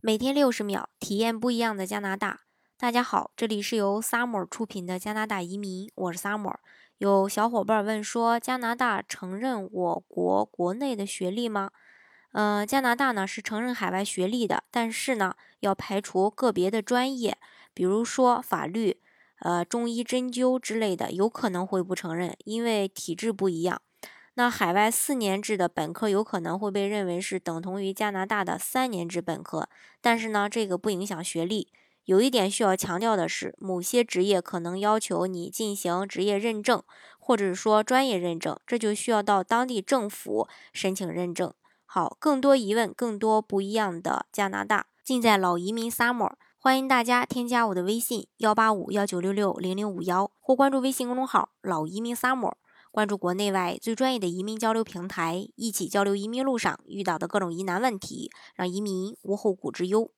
每天六十秒，体验不一样的加拿大。大家好，这里是由 Summer 出品的加拿大移民，我是 Summer。有小伙伴问说，加拿大承认我国国内的学历吗？嗯，加拿大呢是承认海外学历的，但是呢要排除个别的专业，比如说法律、呃中医针灸之类的，有可能会不承认，因为体制不一样。那海外四年制的本科有可能会被认为是等同于加拿大的三年制本科，但是呢，这个不影响学历。有一点需要强调的是，某些职业可能要求你进行职业认证，或者说专业认证，这就需要到当地政府申请认证。好，更多疑问，更多不一样的加拿大，尽在老移民 summer。欢迎大家添加我的微信幺八五幺九六六零零五幺，或关注微信公众号老移民 summer。关注国内外最专业的移民交流平台，一起交流移民路上遇到的各种疑难问题，让移民无后顾之忧。